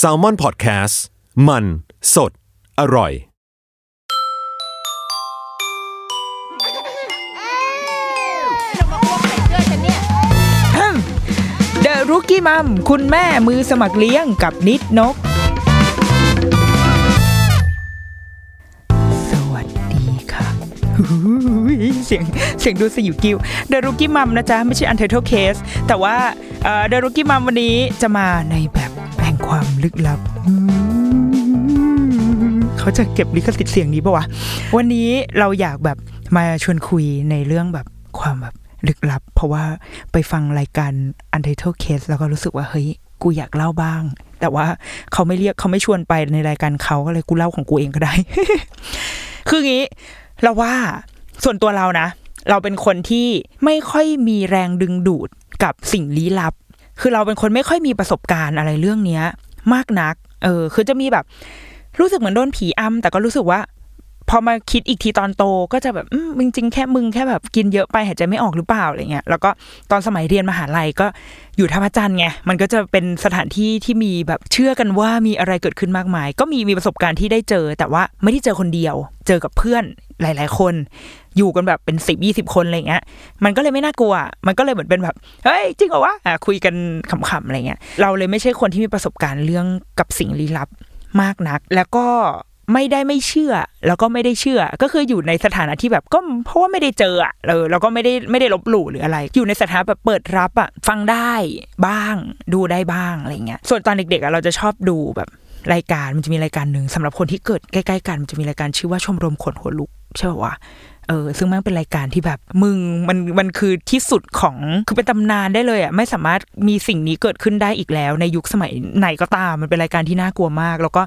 s a l m o n PODCAST มัน สด อร่อย The Rookie Mom คุณแม่มือสมัครเลี้ยงกับนิดนก เสียงเสียงดูสยิวกิ้ว The Rookie Mom นะจ๊ะ ไม่ใช่ Untitled Case แต่ว่าเดอรุกี้มัมวันนี้จะมาในแบบแห่งความลึกลับ เขาจะเก็บลิขสิทธิ์เสียงนี้ปะวะ วันนี้เราอยากแบบมาชวนคุยในเรื่องแบบความแบบลึกลับ เพราะว่าไปฟังรายการ Untitled Case แล้วก็รู้สึกว่า เฮ้ย กูอยากเล่าบ้าง แต่ว่าเขาไม่เรียกเขาไม่ชวนไปในรายการเขาก็เลยกูเล่าของกูเองก็ได้ คืองี้ เราว่าส่วนตัวเรานะ เราเป็นคนที่ไม่ค่อยมีแรงดึงดูดกับสิ่งลี้ลับ คือเราเป็นคนไม่ค่อยมีประสบการณ์อะไรเรื่องเนี้ย มากนัก เออ คือจะมีแบบ รู้สึกเหมือนโดนผีอำแต่ก็รู้สึกว่า พอมาคิดอีกทีตอนโตก็จะแบบอืมจริงๆแค่มึงแค่แบบกินเยอะไปหายใจไม่ออกหรือเปล่าอะไรเงี้ยแล้วก็ตอนสมัยเรียนมหาลัยก็อยู่ท่าพระจันทร์ไงมันก็จะเป็นสถานที่ที่มีแบบเชื่อกันว่ามีอะไรเกิดขึ้นมากมาย ก็มีมีประสบการณ์ที่ได้เจอ แต่ว่าไม่ได้เจอคนเดียว เจอกับเพื่อน หลาย ๆ คนอยู่กันแบบเป็นสิบยี่สิบคนอะไรเงี้ย มันก็เลยไม่น่ากลัว มันก็เลยเหมือนเป็นแบบ เฮ้ย จริงเหรอวะอะคุยกันขำๆอะไรเงี้ย เราเลยไม่ใช่คนที่มีประสบการณ์เรื่องกับสิ่งลี้ลับมากนัก แล้วก็ไม่ได้ไม่เชื่อ แล้วก็ไม่ได้เชื่อ ก็คืออยู่ในสถานะที่แบบก็เพราะว่าไม่ได้เจออะเออแล้วก็ไม่ได้ไม่ได้ลบหลู่หรืออะไร อยู่ในสถานะแบบเปิดรับอะฟังได้บ้าง ดูได้บ้างอะไรเงี้ย ส่วนตอนเด็กๆอะเราจะชอบดูแบบรายการมันจะมีรายการหนึ่งสำหรับคนที่เกิดใกล้ๆกันมันจะมีรายการชื่อว่าชมรมขนหัวลุก ใช่ป่าวะเออซึ่งมันเป็นรายการที่แบบ มึงมันมันคือที่สุดของคือเป็นตำนานได้เลยอะไม่สามารถมีสิ่งนี้เกิดขึ้นได้อีกแล้ว ในยุคสมัยไหนก็ตามมันเป็นรายการที่น่ากลัวมาก แล้วก็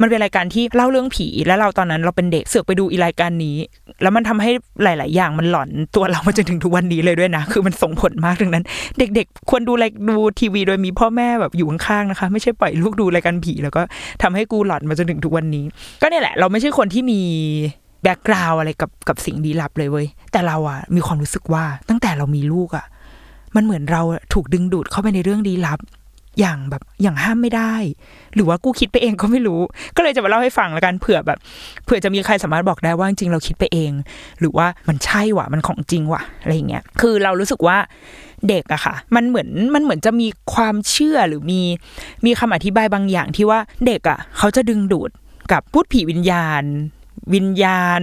มันเป็นรายการที่เล่าเรื่องผี แล้วเราตอนนั้นเราเป็นเด็กเสือกไปดูอีรายการนี้ แล้วมันทำให้หลาย ๆ อย่างมันหลอนตัวเรามาจนถึงทุกวันนี้เลยด้วยนะ คือมันส่งผลมากดังนั้น เด็ก ๆ ควรดูรายดูทีวี โดยมีพ่อแม่แบบอยู่ข้างๆนะคะ ไม่ใช่ปล่อยลูกดูรายการผี แล้วก็ทำให้กูหลอนมาจนถึงทุกวันนี้ ก็เนี่ยแหละ เราไม่ใช่คนที่มี แบ็กกราวอะไรกับกับสิ่งลี้ลับเลยเว้ย แต่เราอะมีความรู้สึกว่าตั้งแต่เรามีลูกอะมันเหมือนเราถูกดึงดูดเข้าไปในเรื่องลี้ลับ อย่างแบบอย่างห้ามไม่ได้ หรือว่ากูคิดไปเองก็ไม่รู้ ก็เลยจะมาเล่าให้ฟังแล้วกันเผื่อแบบเผื่อจะมีใครสามารถบอกได้ว่าจริงเราคิดไปเอง หรือว่ามันใช่ว่ะมันของจริงว่ะอะไรอย่างเงี้ยคือเรารู้สึกว่าเด็กอะค่ะ มันเหมือนมันเหมือนจะมีความเชื่อหรือมีมีคำอธิบายบางอย่างที่ว่าเด็กอะเขาจะดึงดูดกับพูดผีวิญญาณ วิญญาณ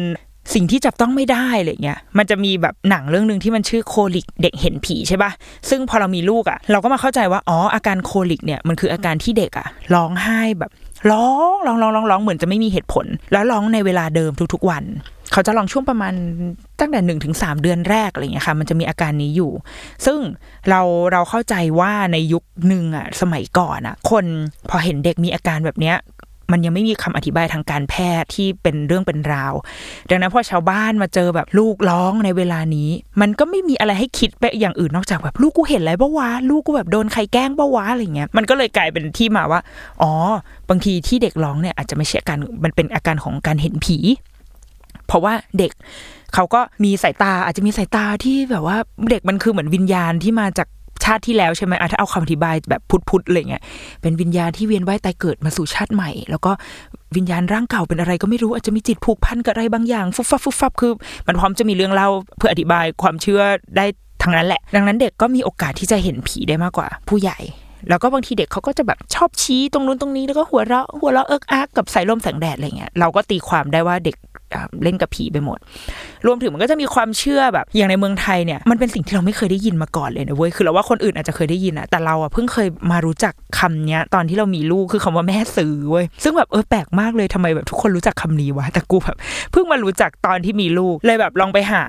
สิ่งที่จับต้องไม่ได้อะไรเงี้ยมันจะมีแบบหนังเรื่องหนึ่งที่มันชื่อโคลิกเด็กเห็นผีใช่ปะซึ่งพอเรามีลูกอะ่ะ เราก็มาเข้าใจว่าอ๋ออาการโคลิกเนี่ยมันคืออาการที่เด็กอะ่ะร้องไห้แบบร้องร้องร้องร้องร้องเหมือนจะไม่มีเหตุผล แล้วร้องในเวลาเดิมทุกๆวัน เขาจะลองช่วงประมาณตั้งแต่หนึ่งถึงสามเดือนแรกอะไรเงี้ยค่ะ มันจะมีอาการนี้อยู่ ซึ่งเราเราเข้าใจว่าในยุคหนึ่งอะสมัยก่อนอะ คนพอเห็นเด็กมีอาการแบบเนี้ย มันยังไม่มีคำอธิบายทางการแพทย์ที่เป็นเรื่องเป็นราว ดังนั้นพอชาวบ้านมาเจอแบบลูกร้องในเวลานี้ มันก็ไม่มีอะไรให้คิดไปอย่างอื่นนอกจากแบบลูกกูเห็นอะไรบ้าวะลูกกูแบบโดนใครแกล้งบ้าวะอะไรเงี้ยมันก็เลยกลายเป็นที่มาว่า อ๋อ บางทีที่เด็กร้องเนี่ยอาจจะไม่ใช่การมันเป็นอาการของการเห็นผี เพราะว่าเด็กเขาก็มีสายตาอาจจะมีสายตาที่แบบว่าเด็กมันคือเหมือนวิญญาณที่มาจาก ชาติที่แล้วใช่ไหมอะถ้าเอาคำอธิบายแบบพุทธๆอะไรเงี้ยเป็นวิญญาณที่เวียนว่ายตายเกิดมาสู่ชาติใหม่ แล้วก็วิญญาณร่างเก่าเป็นอะไรก็ไม่รู้อาจจะมีจิตผูกพันกับอะไรบางอย่างฟุบฟับฟุบฟับคือ มันพร้อมจะมีเรื่องเล่าเพื่ออธิบายความเชื่อได้ทั้งนั้นแหละ ดังนั้นเด็กก็มีโอกาสที่จะเห็นผีได้มากกว่า ผู้ใหญ่แล้วก็บางทีเด็กเขาก็จะแบบชอบชี้ตรงนู้นตรงนี้แล้วก็หัวเราะหัวเราะเอิกอักกับสายลมแสงแดดอะไรเงี้ยเราก็ตีความได้ว่าเด็ก เล่นกับผีไปหมด รวมถึงมันก็จะมีความเชื่อแบบ อย่างในเมืองไทยเนี่ยมันเป็นสิ่งที่เราไม่เคยได้ยินมาก่อนเลยนะเว้ยคือเราว่าคนอื่นอาจจะเคยได้ยินอะแต่เราอะเพิ่งเคยมารู้จักคำเนี้ย ตอนที่เรามีลูกคือคำว่าแม่ซื้อเว้ยซึ่งแบบเออแปลกมากเลยทำไมแบบทุกคนรู้จักคำนี้วะแต่กูแบบเพิ่งมารู้จักตอนที่มีลูกเลยแบบลองไปหา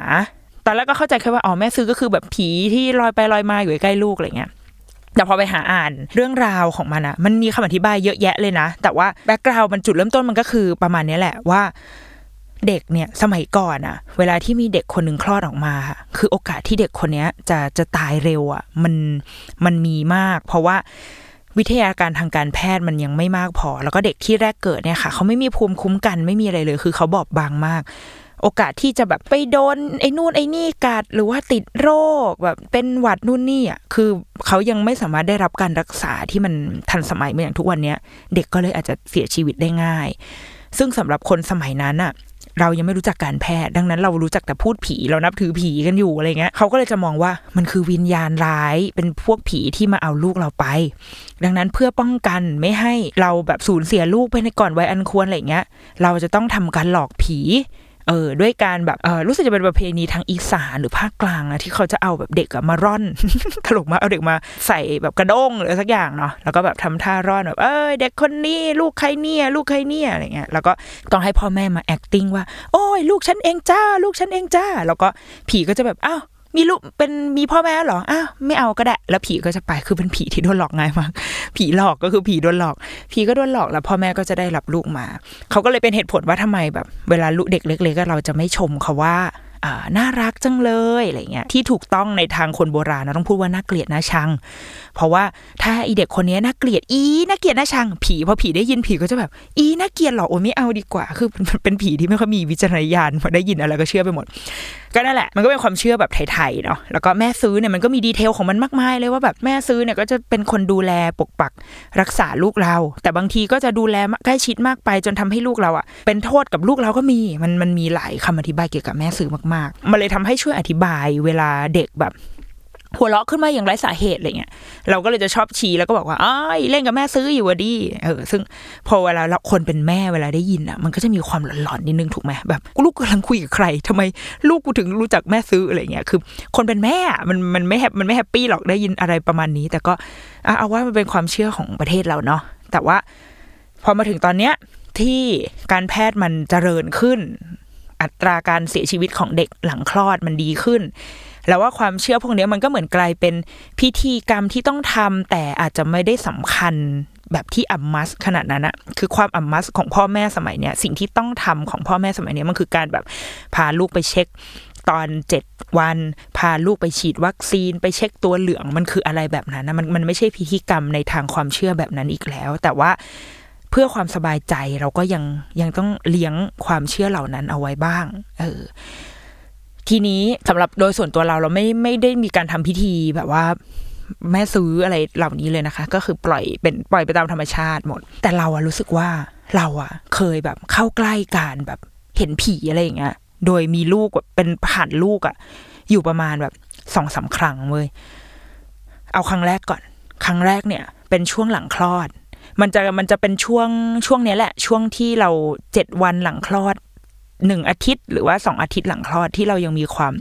ตอนแรกก็เข้าใจแค่ว่าอ๋อแม่ซื้อก็คือแบบผีที่ลอยไปลอยมาอยู่ใกล้ลูกอะไรเงี้ยแต่พอไปหาอ่านเรื่องราวของมันอะมันมีคำอธิบายเยอะแยะเลยนะ แต่ว่า background มันจุดเริ่มต้นมันก็คือประมาณนี้แหละว่า เด็กเนี่ยสมัยก่อนอะเวลาที่มีเด็กคนหนึ่งคลอดออกมาค่ะคือโอกาสที่เด็กคนเนี้ยจะจะตายเร็วอะมันมันมีมาก เพราะว่าวิทยาการทางการแพทย์มันยังไม่มากพอ แล้วก็เด็กที่แรกเกิดเนี่ยค่ะเขาไม่มีภูมิคุ้มกันไม่มีอะไรเลย คือเขาบอบบางมาก โอกาสที่จะแบบไปโดนไอ้นู่นไอ้นี่กัดหรือว่าติดโรคแบบเป็นหวัดนู่นนี่อะคือเขายังไม่สามารถได้รับการรักษาที่มันทันสมัยเหมือนอย่างทุกวันเนี้ย เด็กก็เลยอาจจะเสียชีวิตได้ง่าย ซึ่งสำหรับคนสมัยนั้นอะ เรายังไม่รู้จักการแพทย์ ดังนั้นเรารู้จักแต่พูดผีเรานับถือผีกันอยู่อะไรเงี้ยเขาก็เลยจะมองว่ามันคือวิญญาณร้ายเป็นพวกผีที่มาเอาลูกเราไป ดังนั้นเพื่อป้องกันไม่ให้เราแบบสูญเสียลูกไปในก่อนวัยอันควรอะไรเงี้ย เราจะต้องทำการหลอกผี เออด้วยการแบบเออรู้สึกจะเป็นประเพณีทางอีสานหรือภาคกลางนะที่เขาจะเอาแบบเด็กอะมาร่อนตลกมากเอาเด็กมาใส่แบบกระด้งหรือสักอย่างเนาะแล้วก็แบบทำท่าร่อนแบบเอ้ยเด็กคนนี้ลูกใครเนี่ยลูกใครเนี่ยอะไรเงี้ยแล้วก็ต้องให้พ่อแม่มา acting ว่า โอ้ยลูกฉันเองจ้า ลูกฉันเองจ้า แล้วก็ผีก็จะแบบอ้าว มีลูกเป็นมีพ่อแม่หรออ้าวไม่เอาก็ได้ แล้วผีก็จะไปคือเป็นผีที่โดนหลอกง่ายมากผีหลอกก็คือผีโดนหลอก ผีก็โดนหลอกแล้วพ่อแม่ก็จะได้รับลูกมา เขาก็เลยเป็นเหตุผลว่าทำไมแบบ เวลาลูกเด็กเล็กๆก็เราจะไม่ชมเขาว่าอ่าน่ารักจังเลยอะไรเงี้ยที่ถูกต้องในทางคนโบราณเราต้องพูดว่าน่าเกลียดน่าชัง เพราะว่าถ้าอีเด็กคนนี้น่าเกลียดอีน่าเกลียดน่าชัง ผีพอผีได้ยินผีก็จะแบบ อีน่าเกลียดหรอโอ้ไม่เอาดีกว่า คือเป็นผีที่ไม่ค่อยมีวิจารณญาณพอได้ยินอะไรก็เชื่อไปหมดก็นั่นแหละมันก็เป็นความเชื่อแบบไทยๆเนาะแล้วก็แม่ซื้อเนี่ยมันก็มี detail ของมันมากมายเลยว่าแบบแม่ซื้อเนี่ยก็จะเป็นคนดูแลปกปักรักษาลูกเรา แต่บางทีก็จะดูแลใกล้ชิดมากไป จนทำให้ลูกเราอะเป็นโทษกับลูกเราก็มีมันมันมีหลายคำอธิบายเกี่ยวกับแม่ซื้อมากๆ มันเลยทำให้ช่วยอธิบายเวลาเด็กแบบ หัวเราะขึ้นมาอย่างไร้สาเหตุอะไรเงี้ย เราก็เลยจะชอบชี้แล้วก็บอกว่าอ้ายเล่นกับแม่ซื้ออยู่วะดีเออ ซึ่งพอเวลาเราคนเป็นแม่เวลาได้ยินอะมันก็จะมีความหลอนๆนิดนึงถูกไหมแบบลูกกำลังคุยกับใครทำไมลูกกูถึงรู้จักแม่ซื้ออะไรเงี้ย คือ คนเป็นแม่อะมันมันไม่ hap มันไม่ happy หรอกได้ยินอะไรประมาณนี้ แต่ก็เอาว่ามันเป็นความเชื่อของประเทศเราเนาะ แต่ว่า พอมาถึงตอนเนี้ยที่การแพทย์มันเจริญขึ้น อัตราการเสียชีวิตของเด็กหลังคลอดมันดีขึ้น แล้วว่าความเชื่อพวกนี้มันก็เหมือนกลายเป็นพิธีกรรมที่ต้องทำแต่อาจจะไม่ได้สำคัญแบบที่อัมมัสขนาดนั้นอะคือความอัมมัสของพ่อแม่สมัยเนี้ยสิ่งที่ต้องทำของพ่อแม่สมัยเนี้ยมันคือการแบบพาลูกไปเช็คตอนเจ็ดวัน พาลูกไปฉีดวัคซีนไปเช็คตัวเหลืองมันคืออะไรแบบนั้นนะมันมันไม่ใช่พิธีกรรมในทางความเชื่อแบบนั้นอีกแล้ว แต่ว่าเพื่อความสบายใจเราก็ยังยังต้องเลี้ยงความเชื่อเหล่านั้นเอาไว้บ้าง เออ ทีนี้สำหรับโดยส่วนตัวเราเราไม่ไม่ได้มีการทำพิธีแบบว่าแม่ซื้ออะไรเหล่านี้เลยนะคะ ก็คือปล่อยเป็นปล่อยไปตามธรรมชาติหมด แต่เราอะรู้สึกว่าเราอะเคยแบบเข้าใกล้การแบบเห็นผีอะไรอย่างเงี้ยโดยมีลูกแบบเป็นผ่านลูกอะอยู่ประมาณแบบสองสามครั้งเว้ยเอาครั้งแรกก่อน ครั้งแรกเนี่ย เป็นช่วงหลังคลอด มันจะมันจะเป็นช่วงช่วงนี้แหละ ช่วงที่เราเจ็ดวันหลังคลอด หนึ่งอาทิตย์หรือว่าสองอาทิตย์หลังคลอดที่เรายังมีความ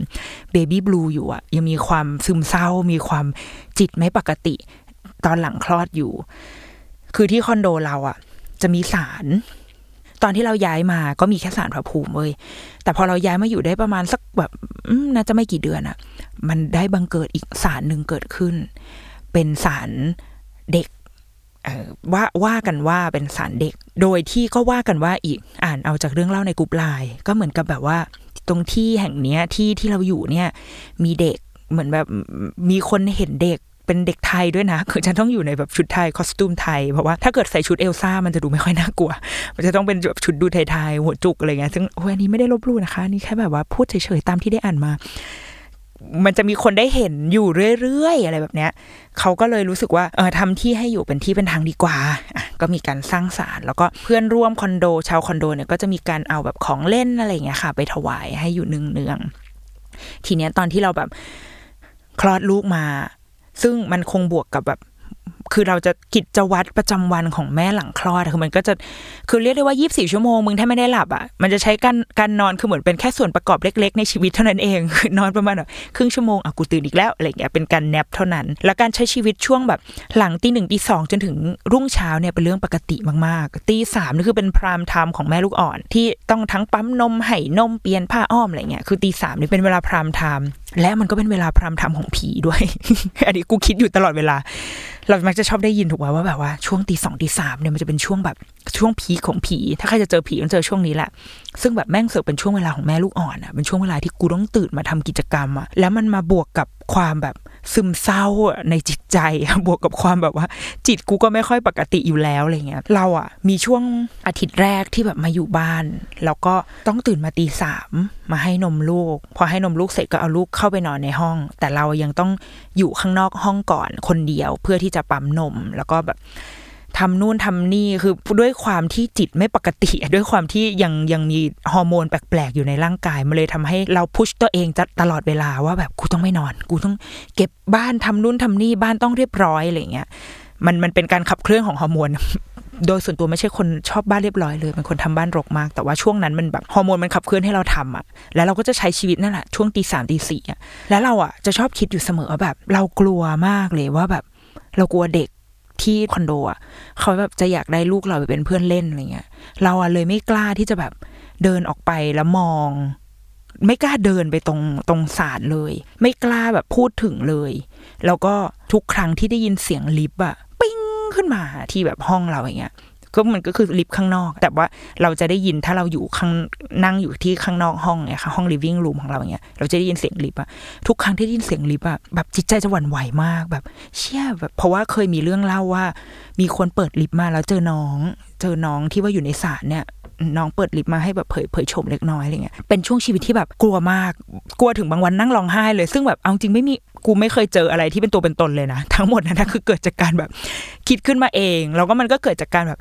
เบบี้บลูอยู่อะยังมีความซึมเศร้า มีความจิตไม่ปกติ ตอนหลังคลอดอยู่ คือที่คอนโดเราอะจะมีสารตอนที่เราย้ายมาก็มีแค่สารพระภูมิเว้ย แต่พอเราย้ายมาอยู่ได้ประมาณสักแบบน่าจะไม่กี่เดือนอะมันได้บังเกิดอีกสารหนึ่งเกิดขึ้น เป็นสารเด็ก ว่าว่ากันว่าเป็นสารเด็ก โดยที่ก็ว่ากันว่าอีกอ่านเอาจากเรื่องเล่าในกรุ๊ปไลน์ก็เหมือนกับแบบว่า ตรงที่แห่งเนี้ยที่ที่เราอยู่เนี่ย มีเด็กเหมือนแบบมีคนเห็นเด็กเป็นเด็กไทยด้วยนะ คือฉันต้องอยู่ในแบบชุดไทย คอสตูมไทย เพราะว่าถ้าเกิดใส่ชุดเอลซ่ามันจะดูไม่ค่อยน่ากลัว มันจะต้องเป็นแบบชุดดูไทยๆหัวจุกอะไรเงี้ย ซึ่งโอ้ยอันนี้ไม่ได้ลบลู่นะคะ นี่แค่แบบว่าพูดเฉยๆตามที่ได้อ่านมา มันจะมีคนได้เห็นอยู่เรื่อยๆ อะไรแบบเนี้ยเขาก็เลยรู้สึกว่าเออทำที่ให้อยู่เป็นที่เป็นทางดีกว่าอะก็มีการสร้างศาลแล้วก็เพื่อนร่วมคอนโด ชาวคอนโดเนี่ยก็จะมีการเอาแบบของเล่นอะไรอย่างเงี้ยค่ะ ไปถวายให้อยู่เนืองๆทีเนี้ยตอนที่เราแบบคลอดลูกมา ซึ่งมันคงบวกกับแบบ คือเราจะกิจวัตรประจำวันของแม่หลังคลอดคือมันก็จะคือเรียกได้ว่า 24 ชั่วโมงมึงถ้าไม่ได้หลับอะมันจะใช้การการนอนคือเหมือนเป็นแค่ส่วนประกอบเล็ก ๆ ในชีวิตเท่านั้นเองคือนอนประมาณแบบครึ่งชั่วโมงอะกูตื่นอีกแล้วอะไรเงี้ยเป็นการ nap เท่านั้น แล้วการใช้ชีวิตช่วงแบบหลังตีหนึ่งตีสองจนถึงรุ่งเช้าเนี่ยเป็นเรื่องปกติมากๆตีสามนี่คือเป็น prime time ของแม่ลูกอ่อน ที่ต้องทั้งปั๊มนมให้นมเปลี่ยนผ้าอ้อมอะไรเงี้ยคือตีสามนี่เป็นเวลา prime time และมันก็เป็นเวลา prime time ของผีด้วย อันนี้กูคิดอยู่ตลอดเวลา เรามักจะชอบได้ยินถูกไหมว่าแบบว่าช่วงตีสองตีสามเนี่ยมันจะเป็นช่วงแบบช่วง peak ของผี ถ้าใครจะเจอผีมันเจอช่วงนี้แหละ ซึ่งแบบแม่งเสือกเป็นช่วงเวลาของแม่ลูกอ่อนอะเป็นช่วงเวลาที่กูต้องตื่นมาทำกิจกรรมอะแล้วมันมาบวกกับความแบบซึมเศร้าในจิตใจบวกกับความแบบว่า จิตกูก็ไม่ค่อยปกติอยู่แล้วอะไรเงี้ยเราอะมีช่วงอาทิตย์แรกที่แบบมาอยู่บ้าน แล้วก็ต้องตื่นมาตีสามมาให้นมลูก พอให้นมลูกเสร็จก็เอาลูกเข้าไปนอนในห้อง แต่เรายังต้องอยู่ข้างนอกห้องก่อนคนเดียวเพื่อที่จะปั๊มนมแล้วก็แบบ ทำนู่นทำนี่คือด้วยความที่จิตไม่ปกติ ด้วยความที่ยังยังมีฮอร์โมนแปลกๆอยู่ในร่างกายมันเลยทำให้เราพุชตัวเองจะตลอดเวลาว่าแบบกูต้องไม่นอน กูต้องเก็บบ้านทำนู่นทำนี่บ้านต้องเรียบร้อยอะไรเงี้ยมันมันเป็นการขับเคลื่อนของฮอร์โมนโดยส่วนตัวไม่ใช่คนชอบบ้านเรียบร้อยเลยเป็นคนทำบ้านรกมาก แต่ว่าช่วงนั้นมันแบบฮอร์โมนมันขับเคลื่อนให้เราทำอะ แล้วเราก็จะใช้ชีวิตนั่นแหละช่วงตีสามตีสี่อะแล้วเราอะจะชอบคิดอยู่เสมอว่าแบบ เรากลัวมากเลยว่าแบบ เรากลัวเด็ก ที่คอนโดอะเขาแบบจะอยากได้ลูกเราไปเป็นเพื่อนเล่นอะไรเงี้ยเราอะเลยไม่กล้าที่จะแบบเดินออกไปแล้วมอง ไม่กล้าเดินไปตรงตรงศาลเลย ไม่กล้าแบบพูดถึงเลย แล้วก็ทุกครั้งที่ได้ยินเสียงลิฟต์อะ ปิ้งขึ้นมาที่แบบห้องเราอย่างเงี้ย ก็มันก็คือลิฟต์ข้างนอก แต่ว่าเราจะได้ยินถ้าเราอยู่ข้างนั่งอยู่ที่ข้างนอกห้องเนี่ยค่ะห้อง living room ของเราอย่างเงี้ยเราจะได้ยินเสียงลิฟต์อะทุกครั้งที่ได้ยินเสียงลิฟต์อะแบบจิตใจจะหวั่นไหวมากแบบเชี่ยแบบเพราะว่าเคยมีเรื่องเล่าว่า มีคนเปิดลิฟต์มาแล้วเจอน้อง เจอน้องที่ว่าอยู่ในศาลเนี่ยน้องเปิดลิฟต์มาให้แบบเผยเผยโฉมเล็กน้อยอะไรเงี้ย เป็นช่วงชีวิตที่แบบกลัวมาก กลัวถึงบางวันนั่งร้องไห้เลย ซึ่งแบบเอาจริงไม่มี กูไม่เคยเจออะไรที่เป็นตัวเป็นตนเลยนะทั้งหมดนั้นนะคือเกิดจากการแบบ คิดขึ้นมาเอง แล้วก็มันก็เกิดจากการแบบ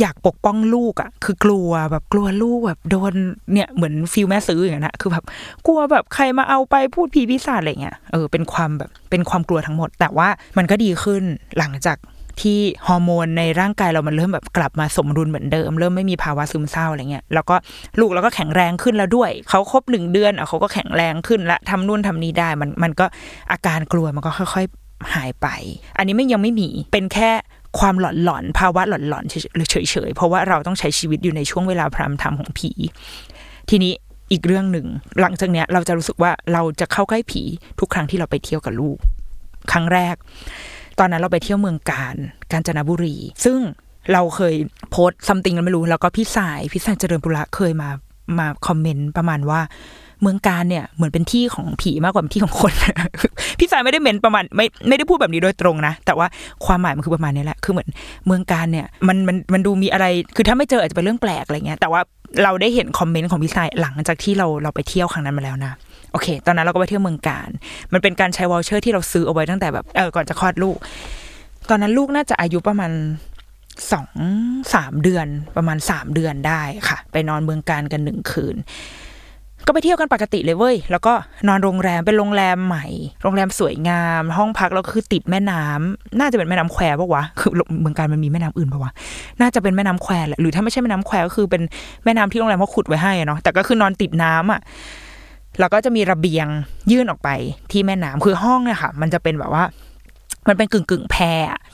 อยากปกป้องลูกอะ่ะ คือกลัวแบบกลัวลูกแบบโดนเนี่ยเหมือนฟิลแม่ซื้ออย่างนั้นนะคือแบบกลัวแบบใครมาเอาไปพูดผีพิศาจอะไรเงี้ยเออเป็นความแบบเป็นความกลัวทั้งหมด แต่ว่ามันก็ดีขึ้นหลังจาก ที่ฮอร์โมนในร่างกายเรามันเริ่มแบบกลับมาสมดุลเหมือนเดิม เริ่มไม่มีภาวะซึมเศร้าอะไรเงี้ยแล้วก็ลูกเราก็แข็งแรงขึ้นแล้วด้วย เขาครบหนึ่งเดือนอะเขาก็แข็งแรงขึ้นละทำนู่นทำนี่ได้มันมันก็อาการกลัวมันก็ค่อย ๆ หายไป อันนี้ไม่ยังไม่มีเป็นแค่ความหลอนหลอนภาวะหลอนหลอนเฉยเฉยเพราะว่าเราต้องใช้ชีวิตอยู่ในช่วงเวลาพรามไทม์ของผี ทีนี้อีกเรื่องหนึ่ง หลังจากเนี้ยเราจะรู้สึกว่าเราจะเข้าใกล้ผีทุกครั้งที่เราไปเที่ยวกับลูก ครั้งแรก ตอนนั้นเราไปเที่ยวเมืองการกาญจนบุรี ซึ่งเราเคยโพสซัมติงเราไม่รู้ แล้วก็พี่สายพี่สายเจริญปุระเคยมามาคอมเมนต์ประมาณว่าเมืองการเนี่ยเหมือนเป็นที่ของผีมากกว่าเป็นที่ของคน พี่สายไม่ได้เมนประมาณไม่ไม่ได้พูดแบบนี้โดยตรงนะ แต่ว่าความหมายมันคือประมาณนี้แหละ คือเหมือนเมืองกาญเนี่ยมันมันมันดูมีอะไร คือถ้าไม่เจออาจจะเป็นเรื่องแปลกอะไรเงี้ย แต่ว่าเราได้เห็น comment ของพี่สายหลังจากที่เราเราไปเที่ยวครั้งนั้นมาแล้วนะ เค ตอนนั้นเราก็ไปเที่ยวเมืองกาญ มันเป็นการใช้ voucher ที่เราซื้อเอาไว้ตั้งแต่แบบเออก่อนจะคลอดลูก ตอนนั้นลูกน่าจะอายุประมาณสองสามเดือนประมาณสามเดือนได้ค่ะ ไปนอนเมืองกาญกันหนึ่งคืน ก็ไปเที่ยวกันปกติเลยเว้ย แล้วก็นอนโรงแรมเป็นโรงแรมใหม่ โรงแรมสวยงาม ห้องพักแล้วคือติดแม่น้ำน่าจะเป็นแม่น้ำแควปะวะคือเมืองการมันมีแม่น้ำอื่นปะวะน่าจะเป็นแม่น้ำแควแหละหรือถ้าไม่ใช่แม่น้ำแควก็คือเป็นแม่น้ำที่โรงแรมเขาขุดไว้ให้เนาะแต่ก็คือนอนติดน้ำอะ แล้วก็จะมีระเบียงยื่นออกไปที่แม่น้ำคือห้องเนี่ยค่ะ มันจะเป็นแบบว่า มันเป็นกึ่งกึ่งแพ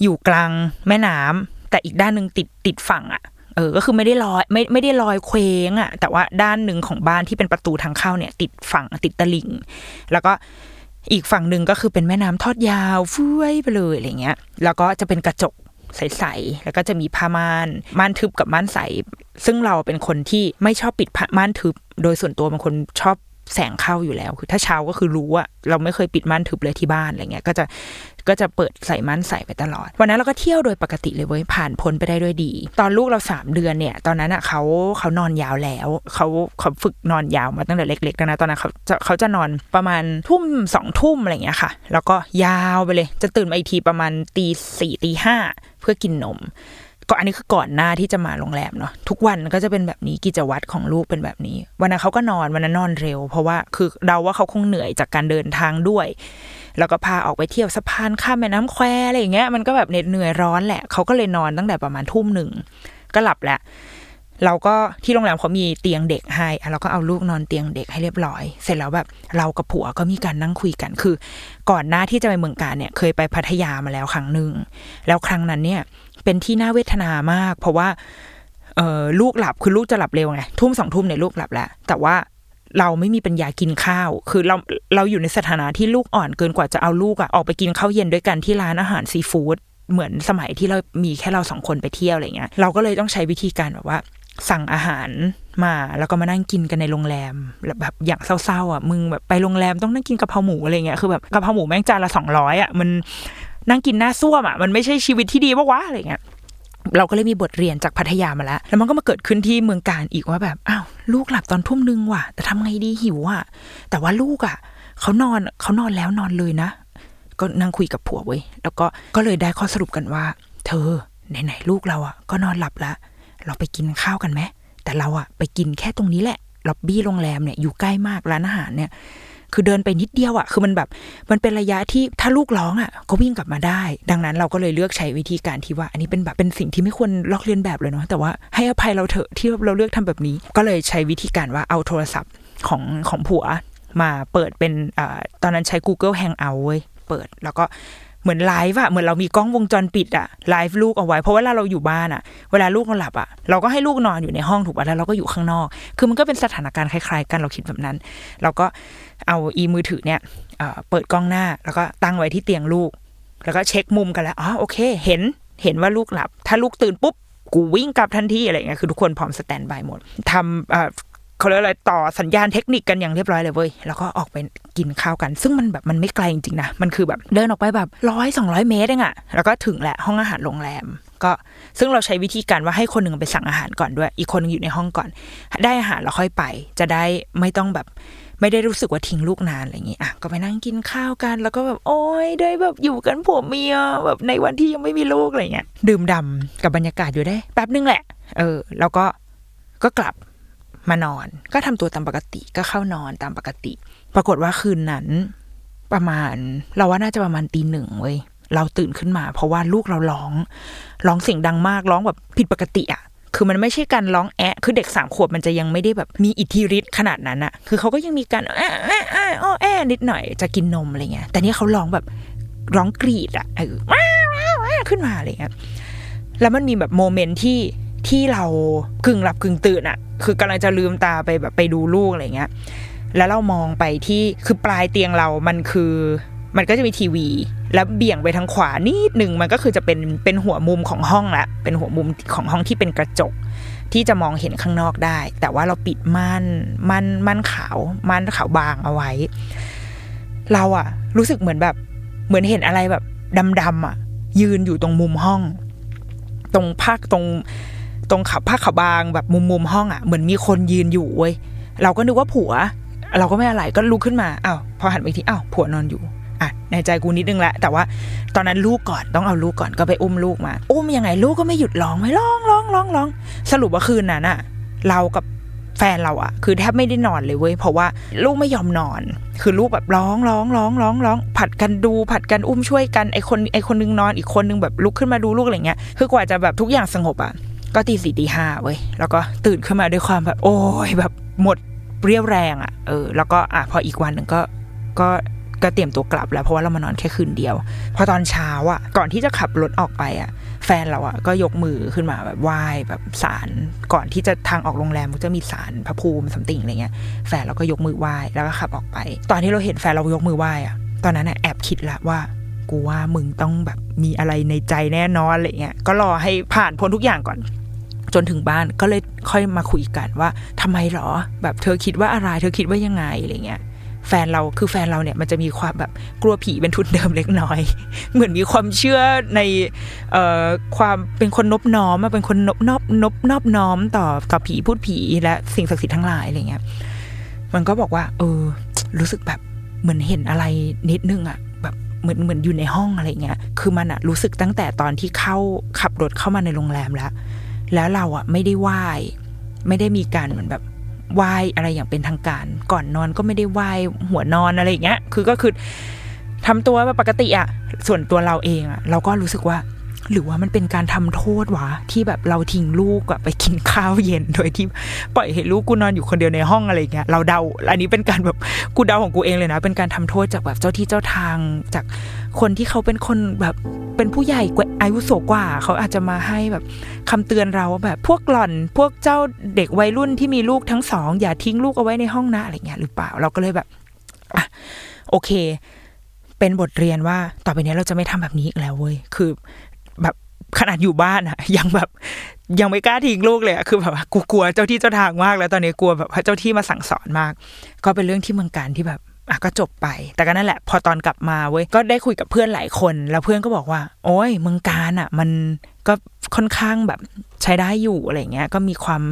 อยู่กลางแม่น้ำแต่อีกด้านหนึ่งติดติดฝั่งอะเออ ก็คือไม่ได้ลอยไม่ไม่ได้ลอยเคว้งอะ แต่ว่าด้านหนึ่งของบ้านที่เป็นประตูทางเข้าเนี่ย ติดฝั่งติดตะลิ่งแล้วก็อีกฝั่งหนึ่งก็คือเป็นแม่น้ำทอดยาวฟุ้ยไปเลยอะไรเงี้ย แล้วก็จะเป็นกระจกใสๆ แล้วก็จะมีผ้าม่าน ม่านทึบกับม่านใส ซึ่งเราเป็นคนที่ไม่ชอบปิดม่านทึบ โดยส่วนตัวเป็นคนชอบ แสงเข้าอยู่แล้ว คือถ้าเช้าก็คือรู้ว่าเราไม่เคยปิดม่านทึบเลยที่บ้านอะไรเงี้ย ก็จะก็จะเปิดใส่ม่านใส่ไปตลอด วันนั้นเราก็เที่ยวโดยปกติเลยเว้ย ผ่านพ้นไปได้ด้วยดี ตอนลูกเราสามเดือนเนี่ย ตอนนั้นอะเขาเขานอนยาวแล้ว เขาเขาฝึกนอนยาวมาตั้งแต่เล็กๆแล้วนะตอนนั้นเขาจะเขาจะนอนประมาณทุ่มสองทุ่มอะไรเงี้ยค่ะ แล้วก็ยาวไปเลย จะตื่นมาอีกทีประมาณตีสี่ตีห้าเพื่อกินนม ก็อันนี้คือก่อนหน้าที่จะมาโรงแรมเนาะทุกวันก็จะเป็นแบบนี้กิจวัตรของลูกเป็นแบบนี้ วันนั้นเขาก็นอนวันนั้นนอนเร็ว เพราะว่าคือเราว่าเขาคงเหนื่อยจากการเดินทางด้วย แล้วก็พาออกไปเที่ยวสะพานข้ามแม่น้ำแควอะไรอย่างเงี้ยมันก็แบบเหน็ดเหนื่อยร้อนแหละเขาก็เลยนอนตั้งแต่ประมาณทุ่มหนึ่งก็หลับแหละเราก็ที่โรงแรมเขามีเตียงเด็กให้เราก็เอาลูกนอนเตียงเด็กให้เรียบร้อย เสร็จแล้วแบบเรากับผัวก็มีการนั่งคุยกัน คือ ก่อนหน้าที่จะไปเมืองการเนี่ย เคยไปพัทยามาแล้วครั้งหนึ่งแล้วครั้งนั้นเนี่ย เป็นที่น่าเวทนามาก เพราะว่าเออลูกหลับคือลูกจะหลับเร็วไงทุ่มสองทุ่มเนี่ยลูกหลับแล้ว แต่ว่าเราไม่มีปัญญากินข้าว คือเราเราอยู่ในสถานะที่ลูกอ่อนเกินกว่าจะเอาลูกอะออกไปกินข้าวเย็นด้วยกันที่ร้านอาหารซีฟู้ดเหมือนสมัยที่เรามีแค่เราสองคนไปเที่ยวอะไรเงี้ย เราก็เลยต้องใช้วิธีการแบบว่า สั่งอาหารมาแล้วก็มานั่งกินกันในโรงแรมแบบอย่างเศร้าๆอะมึงแบบไปโรงแรมต้องนั่งกินกะเพราหมูอะไรเงี้ยคือแบบกะเพราหมูแม่งจานละสองร้อยอะมัน นั่งกินหน้าซ่วมอะมันไม่ใช่ชีวิตที่ดีปะวะอะไรเงี้ยเราก็เลยมีบทเรียนจากพัทยามาแล้ว แล้วมันก็มาเกิดขึ้นที่เมืองการอีกว่าแบบ อ้าว ลูกหลับตอนทุ่มนึงว่ะ แต่ทำไงดีหิวอะ แต่ว่าลูกอะเขานอนเขานอนแล้วนอนเลยนะ ก็นั่งคุยกับผัวเว้ย แล้วก็ก็เลยได้ข้อสรุปกันว่า เธอไหนๆลูกเราอะ ก็นอนหลับแล้วเราไปกินข้าวกันไหม แต่เราอะไปกินแค่ตรงนี้แหละ ล็อบบี้โรงแรมเนี่ยอยู่ใกล้มากร้านอาหารเนี่ย คือเดินไปนิดเดียวอะ คือมันแบบ มันเป็นระยะที่ถ้าลูกร้องอะก็วิ่งกลับมาได้ ดังนั้นเราก็เลยเลือกใช้วิธีการที่ว่า อันนี้เป็นแบบเป็นสิ่งที่ไม่ควรลอกเลียนแบบเลยเนาะ แต่ว่าให้อภัยเราเถอะที่เราเลือกทำแบบนี้ ก็เลยใช้วิธีการว่าเอาโทรศัพท์ของของผัวมาเปิดเป็นอ่าตอนนั้นใช้ Google Hangout เว้ย เปิดแล้วก็ เหมือนไลฟ์อะเหมือนเรามีกล้องวงจรปิดอะไลฟ์ลูกเอาไว้ เพราะเวลาเราอยู่บ้านอะเวลาลูกเราหลับอะเราก็ให้ลูกนอนอยู่ในห้องถูกป่ะแล้วเราก็อยู่ข้างนอก คือมันก็เป็นสถานการณ์คล้ายๆกันเราคิดแบบนั้น เราก็เอาอีมือถือเนี่ยเปิดกล้องหน้าแล้วก็ตั้งไว้ที่เตียงลูก แล้วก็เช็คมุมกันแล้วอ๋อโอเค เห็นเห็นว่าลูกหลับ ถ้าลูกตื่นปุ๊บกูวิ่งกลับทันทีอะไรเงี้ยคือทุกคนพร้อมสแตนบายหมดทำ เขาเรียกอะไรต่อสัญญาณเทคนิคกันอย่างเรียบร้อยเลยเว้ยแล้วก็ออกไปกินข้าวกัน ซึ่งมันแบบมันไม่ไกลจริงๆนะมันคือแบบเดินออกไปแบบร้อยสองร้อยเมตรเองอะแล้วก็ถึงแหละห้องอาหารโรงแรมก็ซึ่งเราใช้วิธีการว่าให้คนหนึ่งไปสั่งอาหารก่อนด้วย อีกคนนึงอยู่ในห้องก่อน ได้อาหารแล้วค่อยไป จะได้ไม่ต้องแบบไม่ได้รู้สึกว่าทิ้งลูกนานอะไรอย่างงี้อะก็ไปนั่งกินข้าวกัน แล้วก็แบบโอ้ยได้แบบอยู่กันผัวเมียแบบในวันที่ยังไม่มีลูกอะไรเงี้ยดื่มดำกับบรรยากาศอยู่ได้แป๊บนึงแหละ เออ แล้วก็ก็กลับ มานอน ก็ทำตัวตามปกติก็เข้านอนตามปกติ ปรากฏว่าคืนนั้น ประมาณ เราว่าน่าจะประมาณตีหนึ่งเว้ยเราตื่นขึ้นมา เพราะว่าลูกเราร้อง ร้องเสียงดังมากร้องแบบผิดปกติอะคือมันไม่ใช่การร้องแอะคือเด็กสามขวบมันจะยังไม่ได้แบบมีอิทธิฤทธิ์ขนาดนั้นอะคือเขาก็ยังมีการแอะแอะแอะอ้อแอะนิดหน่อยจะกินนมอะไรเงี้ย แต่นี่เขาร้องแบบร้องกรีดอะเออว้าวว้าวขึ้นมาอะไรเงี้ย แล้วมันมีแบบโมเมนต์ที่ ที่เรากึ่งหลับกึ่งตื่นอะคือกำลังจะลืมตาไปแบบไปดูลูกอะไรเงี้ย แล้วเรามองไปที่คือปลายเตียงเรามันคือ มันก็จะมีทีวี แล้วเบี่ยงไปทางขวานิดหนึ่งมันก็คือจะเป็นเป็นหัวมุมของห้องละเป็นหัวมุมของห้องที่เป็นกระจก ที่จะมองเห็นข้างนอกได้ แต่ว่าเราปิดม่านม่านม่านขาวม่านขาวบางเอาไว้ เราอะรู้สึกเหมือนแบบเหมือนเห็นอะไรแบบดำๆอะยืนอยู่ตรงมุมห้อง ตรงภาคตรง ตรงขับผ้าขาวบางแบบมุมมุมห้องอะเหมือนมีคนยืนอยู่เว้ยเราก็นึกว่าผัว เราก็ไม่อะไรก็ลุกขึ้นมาอ้าวพอหันไปทีอ้าวผัวนอนอยู่อะในใจกูนิดนึงแหละแต่ว่าตอนนั้นลูกก่อนต้องเอาลูกก่อนก็ไปอุ้มลูกมา อุ้มยังไงลูกก็ไม่หยุดร้องไม่ร้องร้องร้องร้องสรุปว่าคืนนั้นอะเรากับแฟนเราอะคือแทบไม่ได้นอนเลยเว้ยเพราะว่าลูกไม่ยอมนอน คือลูกแบบร้องร้องร้องร้องร้องผัดกันดูผัดกันอุ้มช่วยกันไอคนไอคนนึงนอนอีกคนนึงแบบลุกขึ้นมาดูลูกอะไรเงี้ยคือกว่าจะแบบทุกอย่างสงบอะ ก็ตีสี่ตีห้าเว้ยแล้วก็ตื่นขึ้นมาด้วยความแบบ โอ้ยแบบหมดเรียวแรงอะ่ะเออแล้วก็อะพออีกวันหนึ่งก็ก็ก็เตรียมตัวกลับแล้วเพราะว่าเรามานอนแค่คืนเดียว พอตอนเช้าอะ ก่อนที่จะขับรถออกไปอะ แฟนเราอะก็ยกมือขึ้นมาแบบไหว้แบบสารก่อนที่จะทางออกโรงแรมมันจะมีสารพระภูมิสัมติงอะไรเงี้ยแฟนเราก็ยกมือไหว้แล้วก็ขับออกไป ตอนที่เราเห็นแฟนเรายกมือไหว้อะตอนนั้นอะแอบคิดละว่ากูว่ามึงต้องแบบมีอะไรในใจแน่นอนอะไรเงี้ยก็รอให้ผ่านพ้นทุกอย่างก่อน จนถึงบ้านก็เลยค่อยมาคุยกันว่าทำไมหรอ แบบเธอคิดว่าอะไร เธอคิดว่ายังไงอะไรเงี้ยแฟนเราคือแฟนเราเนี่ยมันจะมีความแบบกลัวผีเป็นทุนเดิมเล็กน้อย เหมือนมีความเชื่อในเอ่อความเป็นคนนบน้อมเป็นคนนบนอบนบนอบน้อมต่อต่อผีพูดผีและสิ่งศักดิ์สิทธิ์ทั้งหลายอะไรเงี้ยมันก็บอกว่า เออ รู้สึกแบบเหมือนเห็นอะไรนิดนึงอะแบบเหมือนเหมือนอยู่ในห้องอะไรเงี้ยคือมันอะรู้สึกตั้งแต่ตอนที่เข้าขับรถเข้ามาในโรงแรมแล้ว แล้วเราอะไม่ได้ไหว้ไม่ได้มีการเหมือนแบบไหว้อะไรอย่างเป็นทางการ ก่อนนอนก็ไม่ได้ไหว้หัวนอนอะไรอย่างเงี้ย คือก็คือทำตัวแบบปกติอะส่วนตัวเราเองอะเราก็รู้สึกว่า หรือว่ามันเป็นการทำโทษวะที่แบบเราทิ้งลูกอะไปกินข้าวเย็นโดยที่ปล่อยให้ลูกกูนอนอยู่คนเดียวในห้องอะไรเงี้ยเราเดาอันนี้เป็นการแบบกูเดาของกูเองเลยนะ เป็นการทำโทษจากแบบเจ้าที่เจ้าทางจาก คนที่เขาเป็นคนแบบเป็นผู้ใหญ่กว่าอายุโสกว่า เขาอาจจะมาให้แบบคำเตือนเราแบบพวกหล่อนพวกเจ้าเด็กวัยรุ่นที่มีลูกทั้งสองอย่าทิ้งลูกเอาไว้ในห้องนะอะไรเงี้ยหรือเปล่าเราก็เลยแบบอะโอเค เป็นบทเรียนว่าต่อไปนี้เราจะไม่ทำแบบนี้อีกแล้วเว้ยคือ แบบขนาดอยู่บ้านอะยังแบบยังไม่กล้าทิ้งลูกเลยอะคือแบบว่ากูกลัวเจ้าที่เจ้าทางมาก แล้วตอนนี้กลัวแบบเจ้าที่มาสั่งสอนมาก ก็เป็นเรื่องที่เมืองการที่แบบ อะก็จบไป แต่ก็นั่นแหละ พอตอนกลับมาเว้ย ก็ได้คุยกับเพื่อนหลายคน แล้วเพื่อนก็บอกว่า โอ้ยเมืองการอะ มันก็ค่อนข้างแบบใช้ได้อยู่อะไรเงี้ย ก็มีความ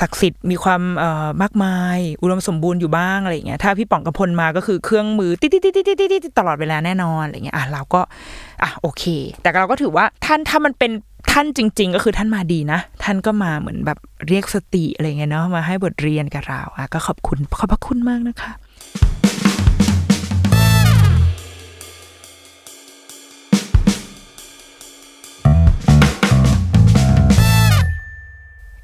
ศักดิ์สิทธิ์มีความเอ่อมากมาย อุดมสมบูรณ์อยู่บ้างอะไรเงี้ยถ้าพี่ป๋องกระพลมาก็คือเครื่องมือติดติดติดติดติดติดตลอดเวลาแน่นอนอะไรเงี้ยอะเราก็อะโอเค แต่เราก็ถือว่าท่านถ้ามันเป็นท่านจริง ๆ ก็คือท่านมาดีนะ ท่านก็มาเหมือนแบบเรียกสติอะไรเงี้ยเนาะมาให้บทเรียนกับเราอะก็ขอบคุณขอบพระคุณมากนะคะ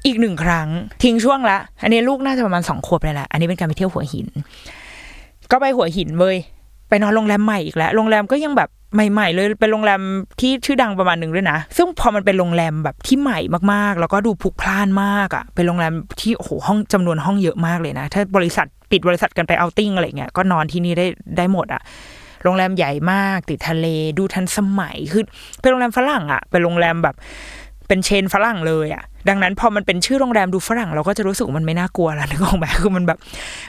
อีกหนึ่งครั้ง ทิ้งช่วงละ อันนี้ลูกน่าจะประมาณสองขวบเลยแหละอันนี้เป็นการไปเที่ยวหัวหิน ก็ไปหัวหินเว้ยไปนอนโรงแรมใหม่อีกแล้วโรงแรมก็ยังแบบใหม่ ๆ เลยเป็นโรงแรมที่ชื่อดังประมาณหนึ่งด้วยนะ ซึ่งพอมันเป็นโรงแรมแบบที่ใหม่มากๆ แล้วก็ดูพลุกพล่านมากอะ เป็นโรงแรมที่โอ้โหห้องจำนวนห้องเยอะมากเลยนะ ถ้าบริษัทปิดบริษัทกันไปเอาติ้งอะไรเงี้ยก็นอนที่นี่ได้ได้หมดอะ โรงแรมใหญ่มากติดทะเลดูทันสมัยคือเป็นโรงแรมฝรั่งอะเป็นโรงแรมแบบ เป็นเชนฝรั่งเลยอะดังนั้นพอมันเป็นชื่อโรงแรมดูฝรั่งเราก็จะรู้สึกมันไม่น่ากลัวแล้วนึกออกไหมคือมันแบบ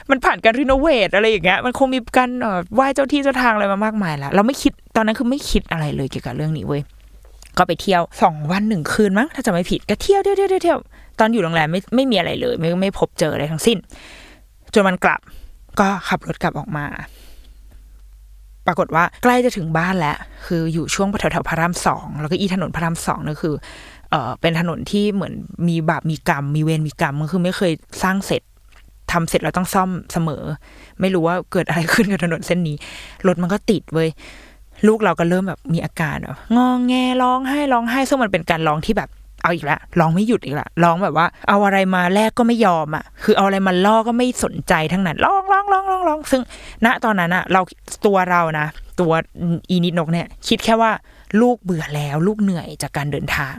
มันผ่านการรีโนเวทอะไรอย่างเงี้ยมันคงมีการเอ่อไหว้เจ้าที่เจ้าทางอะไรมามากมายแล้วเราไม่คิดตอนนั้นคือไม่คิดอะไรเลยเกี่ยวกับเรื่องนี้เว้ยก็ไปเที่ยวสองวันหนึ่งคืนมั้งถ้าจะไม่ผิดก็เที่ยวเที่ยวเที่ยวเที่ยวตอนอยู่โรงแรมไม่ไม่มีอะไรเลย ไม่ไม่พบเจออะไรทั้งสิ้น จนมันกลับ ก็ขับรถกลับออกมา ปรากฏว่าใกล้จะถึงบ้านแล้ว คืออยู่ช่วงแถวแถวพระรามสองแล้วก็อีถนนพระรามสองนี่นคือ เออเป็นถนนที่เหมือนมีบาปมีกรรม มีเวรมีกรรมมันคือไม่เคยสร้างเสร็จทำเสร็จแล้วต้องซ่อมเสมอ ไม่รู้ว่าเกิดอะไรขึ้นกับถนนเส้นนี้รถมันก็ติดเว้ยลูกเราก็เริ่มแบบมีอาการแบบงองแงร้องไห้ร้องไห้ซึ่งมันเป็นการร้องที่แบบเอาอีกแล้วร้องไม่หยุดอีกแล้วร้องแบบว่า เอาอะไรมาแลกก็ไม่ยอมอะ คือเอาอะไรมาล่อก็ไม่สนใจทั้งนั้นร้องร้องร้องร้องร้องซึ่ง ณตอนนั้นอะ เราตัวเรานะ ตัวอีนิดนกเนี่ย คิดแค่ว่า ลูกเบื่อแล้วลูกเหนื่อยจากการเดินทาง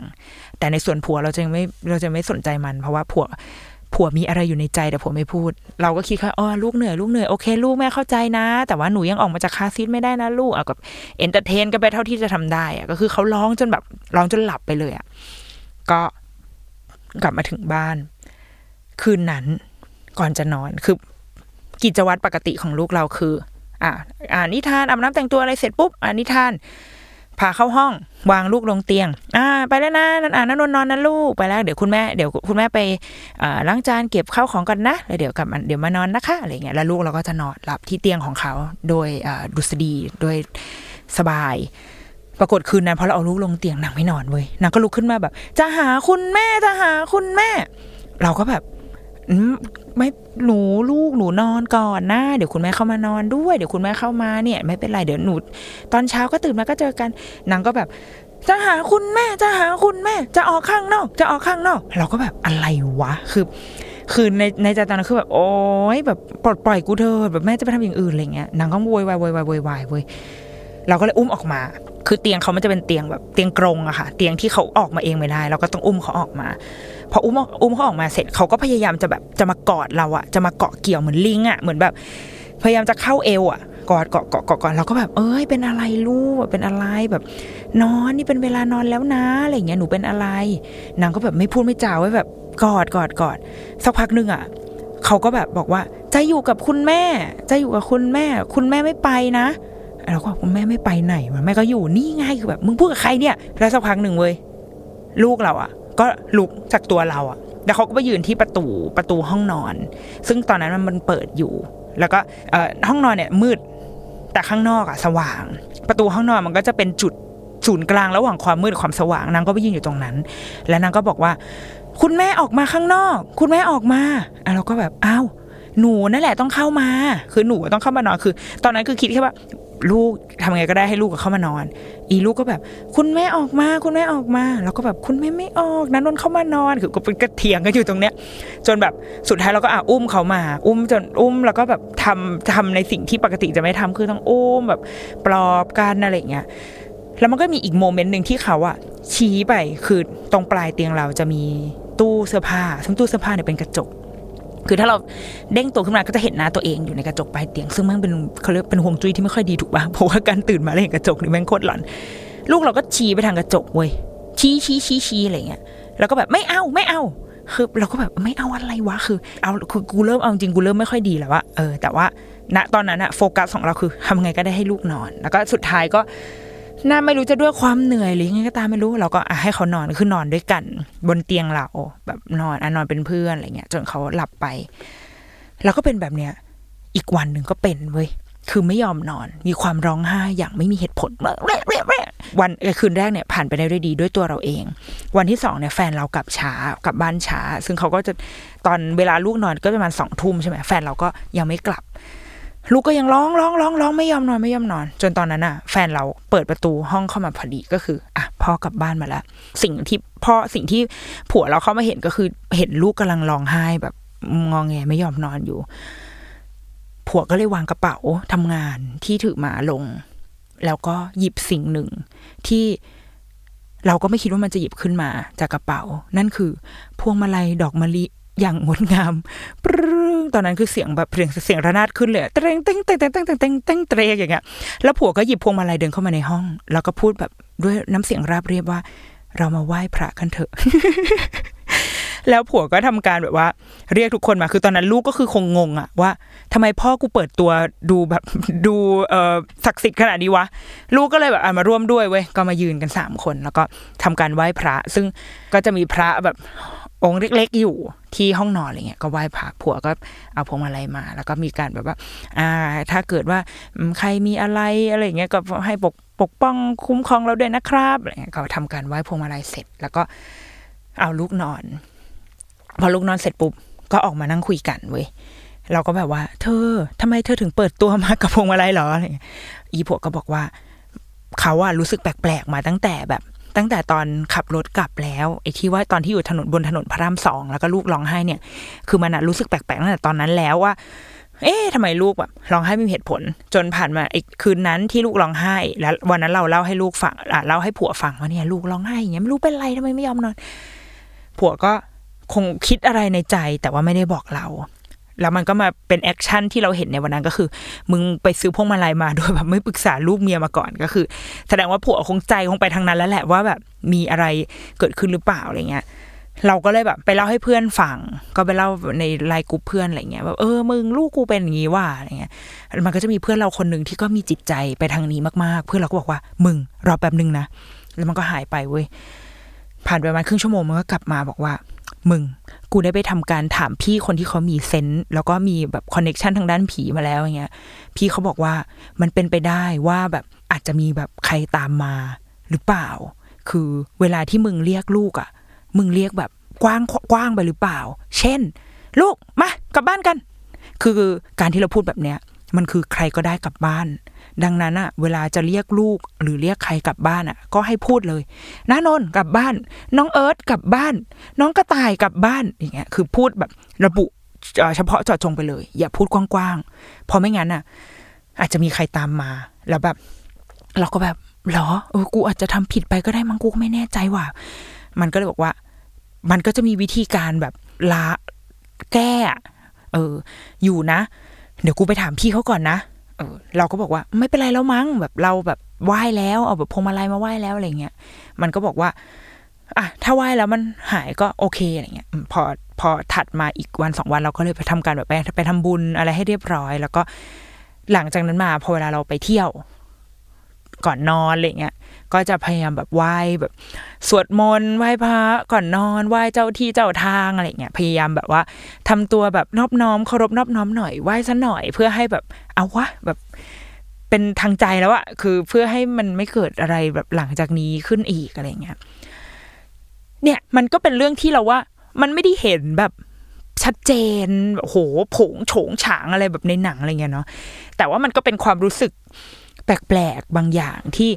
แต่ในส่วนผัวเราจะไม่เราจะไม่สนใจมัน เพราะว่าผัวผัวมีอะไรอยู่ในใจแต่ผัวไม่พูด เราก็คิดแค่อ๋อลูกเหนื่อยลูกเหนื่อยโอเค ลูกแม่เข้าใจนะ แต่ว่าหนูยังออกมาจาก car seat ไม่ได้นะลูกเอาก็ entertain กันไปเท่าที่จะทำได้อะก็คือเขาร้องจนแบบร้องจนหลับไปเลยอะก็กลับมาถึงบ้าน คืนนั้นก่อนจะนอนคือกิจวัตรปกติของลูกเราคือ อ่าอ่านนิทานอาบน้ำแต่งตัวอะไรเสร็จปุ๊บอ่านนิทาน พาเข้าห้องวางลูกลงเตียง อ่า ไปแล้วนะนั่นอ่านนั่นนนนอนนะลูกไปแล้วเดี๋ยวคุณแม่เดี๋ยวคุณแม่ไปล้างจานเก็บข้าวของกันนะแล้วเดี๋ยวกลับเดี๋ยวมานอนนะคะอะไรเงี้ยแล้วลูกเราก็จะนอนหลับที่เตียงของเขาโดยดุษฎีโดยสบาย ปรากฏคืนนั้นพอเราเอาลูกลงเตียงนางไม่นอนเว้ยนางก็ลุกขึ้นมาแบบ จะหาคุณแม่จะหาคุณแม่ เราก็แบบ ไม่หนูลูกหนูนอนก่อนนะเดี๋ยวคุณแม่เข้ามานอนด้วย เดี๋ยวคุณแม่เข้ามาเนี่ย ไม่เป็นไรเดี๋ยวหนู ตอนเช้าก็ตื่นมาก็เจอกันนางก็แบบจะหาคุณแม่จะหาคุณแม่ จะออกข้างนอก จะออกข้างนอก เราก็แบบอะไรวะคือ คือในในใจตอนนั้นคือแบบโอ๊ยแบบปลดปล่อยกูเถอะแบบแม่จะไปทำอย่างอื่นอะไรเงี้ยนางก็โวยวายโวยวายโวยวายเว้ยเราก็เลยอุ้มออกมา คือเตียงเขามันจะเป็นเตียงแบบเตียงกรงอะค่ะ เตียงที่เขาออกมาเองไม่ได้ เราก็ต้องอุ้มเขาออกมา พออุ้มอุ้มเขาออกมาเสร็จเขาก็พยายามจะแบบจะมากอดเราอะจะมาเกาะเกี่ยวเหมือนลิงอะเหมือนแบบ พยายามจะเข้าเอวอะกอดเกาะเกาะเกาะก่อนเราก็แบบ เอ้ยเป็นอะไรลูกเป็นอะไรแบบ นอนนี่เป็นเวลานอนแล้วนะอะไรอย่างเงี้ยหนูเป็นอะไรนางก็แบบไม่พูดไม่จาไว้แบบกอดกอดกอดสักพักหนึ่งอะเขาก็แบบบอกว่า จะอยู่กับคุณแม่ จะอยู่กับคุณแม่ คุณแม่ไม่ไปนะเราก็บอกคุณแม่ไม่ไปไหนวะแม่ก็อยู่นี่ไงคือแบบมึงพูดกับใครเนี่ยแล้วสักพักหนึ่งเว้ยลูกเราอะ ก็ลุกจากตัวเราอะแล้วเขาก็ไปยืนที่ประตูประตูห้องนอน ซึ่งตอนนั้นมันเปิดอยู่ แล้วก็ห้องนอนเนี่ยมืด แต่ข้างนอกอะสว่าง ประตูห้องนอนมันก็จะเป็นจุดศูนย์กลางระหว่างความมืดความสว่างนางก็ไปยืนอยู่ตรงนั้น แล้วนางก็บอกว่า คุณแม่ออกมาข้างนอก คุณแม่ออกมาอะเราก็แบบอ้าวหนูนั่นแหละต้องเข้ามา คือหนูต้องเข้ามานอนคือ ตอนนั้นคือคิดแค่ว่า ลูกทำไงก็ได้ให้ลูกเข้ามานอน อีลูกก็แบบ คุณแม่ออกมา คุณแม่ออกมา แล้วก็แบบคุณแม่ไม่ออกนันนนเข้ามานอนคือก็เป็นกระเถียงกันอยู่ตรงเนี้ย จนแบบสุดท้ายเราก็อะอุ้มเขามา อุ้มจนอุ้มแล้วก็แบบทำทำในสิ่งที่ปกติจะไม่ทำคือต้องอุ้มแบบปลอบกันอะไรอย่างเงี้ยแล้วมันก็มีอีกโมเมนต์หนึ่งที่เขาอะชี้ไปคือตรงปลายเตียงเราจะมีตู้เสื้อผ้าซึ่งตู้เสื้อผ้าเนี่ยเป็นกระจก คือถ้าเราเด้งตัวขึ้นมาก็จะเห็นหน้าตัวเองอยู่ในกระจกปลายเตียง ซึ่งมันเป็นเขาเรียกเป็นห่วงจุ้ยที่ไม่ค่อยดีถูกป่ะเพราะว่าการตื่นมาแล้วเห็นกระจกนี่แม่งโคตรหลอน ลูกเราก็ชี้ไปทางกระจกเว้ยชี้ชี้ชี้ชี้อะไรเงี้ยแล้วก็แบบไม่เอาไม่เอาคือเราก็แบบไม่เอาอะไรวะคือ เอาคือกูเริ่มเอาจริงกูเริ่มไม่ค่อยดีแล้วว่าเออแต่ว่าณตอนนั้นอะโฟกัสของเราคือทำไงก็ได้ให้ลูกนอน แล้วก็สุดท้ายก็ น่าไม่รู้จะด้วยความเหนื่อยหรือยังไงก็ตามไม่รู้ เราก็อะให้เขานอนคือนอนด้วยกัน บนเตียงเราแบบนอนอะนอนเป็นเพื่อนอะไรเงี้ย จนเขาหลับไป แล้วก็เป็นแบบเนี้ย อีกวันหนึ่งก็เป็นเว้ยคือไม่ยอมนอน มีความร้องไห้อย่างไม่มีเหตุผลวันคืนแรกเนี่ยผ่านไปได้ด้วยดีด้วยตัวเราเอง วันที่สองเนี่ยแฟนเรากลับช้ากลับบ้านช้า ซึ่งเขาก็จะตอนเวลาลูกนอนก็ประมาณสองทุ่มใช่ไหมแฟนเราก็ยังไม่กลับ ลูกก็ยังร้องร้องร้องร้องไม่ยอมนอนไม่ยอมนอน จนตอนนั้นอะแฟนเราเปิดประตูห้องเข้ามาพอดีก็คืออะพ่อกลับบ้านมาแล้วสิ่งที่พ่อสิ่งที่ผัวเราเข้ามาเห็นก็คือ เห็นลูกกำลังร้องไห้แบบงองแงไม่ยอมนอนอยู่ ผัวก็เลยวางกระเป๋าทำงานที่ถือมาลง แล้วก็หยิบสิ่งหนึ่งที่เราก็ไม่คิดว่ามันจะหยิบขึ้นมาจากกระเป๋า นั่นคือ พวงมาลัยดอกมะลิ อย่างงดงามปรึ้งตอนนั้นคือเสียงแบบเสียงเสียงระนาดขึ้นเลยเตรงเต้งเต้งเต้งเต้งเต้งเต้งเต้งเตรงอย่างเงี้ยแล้วผัวก็หยิบพวงมาลัยเดินเข้ามาในห้อง แล้วก็พูดแบบด้วยน้ำเสียงราบเรียบว่า เรามาไหว้พระกันเถอะ แล้วผัวก็ทำการแบบว่า เรียกทุกคนมา คือตอนนั้นลูกก็คือคงงงอะว่าทำไมพ่อกูเปิดตัวดูแบบดูเออศักดิ์สิทธิ์ขนาดนี้วะลูกก็เลยแบบอะมาร่วมด้วยเว้ยก็มายืนกันสามคน แล้วก็ทำการไหว้พระ ซึ่งก็จะมีพระแบบ องค์เล็ก ๆ อยู่ที่ห้องนอนอะไรเงี้ยก็ไหว้พระผัวก็เอาพวงมาลัยมา แล้วก็มีการแบบว่า อ่า ถ้าเกิดว่าใครมีอะไรอะไรเงี้ยก็ให้ปกปกป้องคุ้มครองเราด้วยนะครับอะไรเงี้ยก็ทำการไหว้พวงมาลัยเสร็จ แล้วก็เอาลูกนอน พอลูกนอนเสร็จปุ๊บก็ออกมานั่งคุยกันเว้ยเราก็แบบว่า เธอทำไมเธอถึงเปิดตัวมากับพวงมาลัยหรออะไรเงี้ยอีผัวก็บอกว่าเขาอะรู้สึกแปลกๆมาตั้งแต่แบบ ตั้งแต่ตอนขับรถกลับแล้วไอ้ที่ว่าตอนที่อยู่ถนนบนถนนพระรามสองแล้วก็ลูกร้องไห้เนี่ย คือมันอะรู้สึกแปลกๆตั้งแต่ตอนนั้นแล้วว่า เอ๊ะทำไมลูกแบบร้องไห้ไม่มีเหตุผล จนผ่านมาไอ้คืนนั้นที่ลูกร้องไห้ แล้ววันนั้นเราเล่าให้ลูกฟังอะเล่าให้ผัวฟังว่าเนี่ยลูกร้องไห้อย่างเงี้ยไม่รู้เป็นไรทำไมไม่ยอมนอนผัวก็คงคิดอะไรในใจแต่ว่าไม่ได้บอกเรา แล้วมันก็มาเป็น action ที่เราเห็นในวันนั้นก็คือ มึงไปซื้อพวงมาลัยมาโดยแบบไม่ปรึกษาลูกเมียมาก่อนก็คือ แสดงว่าผัวคงใจคงไปทางนั้นแล้วแหละว่าแบบมีอะไรเกิดขึ้นหรือเปล่าอะไรเงี้ยเราก็เลยแบบไปเล่าให้เพื่อนฟัง ก็ไปเล่าในไลน์กลุ่มเพื่อนอะไรเงี้ยแบบเออมึงลูกกูเป็นอย่างงี้ว่ะอะไรเงี้ย มันก็จะมีเพื่อนเราคนหนึ่งที่ก็มีจิตใจไปทางนี้มากๆ เพื่อนเราก็บอกว่า มึงรอแป๊บนึงนะแล้วมันก็หายไปเว้ยผ่านไปประมาณครึ่งชั่วโมงมันก็กลับมาบอกว่า มึง กูได้ไปทำการถามพี่คนที่เขามี sense แล้วก็มีแบบ connection ทางด้านผีมาแล้วอย่างเงี้ย พี่เขาบอกว่ามันเป็นไปได้ว่าแบบอาจจะมีแบบใครตามมาหรือเปล่า คือเวลาที่มึงเรียกลูกอะ่ะ มึงเรียกแบบกว้างกว้างไปหรือเปล่า เช่น ลูกมากลับบ้านกัน คือการที่เราพูดแบบเนี้ย มันคือใครก็ได้กลับบ้าน ดังนั้นอะเวลาจะเรียกลูกหรือเรียกใครกลับบ้านอะก็ให้พูดเลยน้านนกลับบ้าน น้องเอิร์ธกลับบ้าน น้องกระต่ายกลับบ้านอย่างเงี้ยคือพูดแบบระบุเฉพาะเจาะจงไปเลย อย่าพูดกว้างๆเพราะไม่งั้นอะอาจจะมีใครตามมาแล้วแบบ เราก็แบบหรอเออกูอาจจะทำผิดไปก็ได้มั้งกูไม่แน่ใจว่ะมันก็เลยบอกว่า มันก็จะมีวิธีการแบบลาแก้อะเออ อยู่นะ เดี๋ยวกูไปถามพี่เขาก่อนนะเออเราก็บอกว่าไม่เป็นไรแล้วมั้งแบบเราแบบไหว้แล้วเอาแบบพวงมาลัยมาไหว้แล้วอะไรเงี้ยมันก็บอกว่าอะถ้าไหว้แล้วมันหายก็โอเคอะไรเงี้ยพอพอถัดมาอีกวันสองวันเราก็เลยไปทำการแบบไปไปทำบุญอะไรให้เรียบร้อย แล้วก็หลังจากนั้นมาพอเวลาเราไปเที่ยว ก่อนนอนอะไรเงี้ย ก็จะพยายามแบบไหว้แบบสวดมนต์ไหว้พระก่อนนอนไหว้เจ้าที่เจ้าทางอะไรเงี้ยพยายามแบบว่าทำตัวแบบนอบน้อมเคารพนอบน้อมหน่อยไหว้ซะหน่อยเพื่อให้แบบเอาวะแบบเป็นทางใจแล้วอะคือเพื่อให้มันไม่เกิดอะไรแบบหลังจากนี้ขึ้นอีกอะไรเงี้ยเนี่ยมันก็เป็นเรื่องที่เราว่า มันไม่ได้เห็นแบบชัดเจนแบบโหผงโฉงฉางอะไรแบบในหนังอะไรเงี้ยเนาะแต่ว่ามันก็เป็นความรู้สึกแปลกๆบางอย่างที่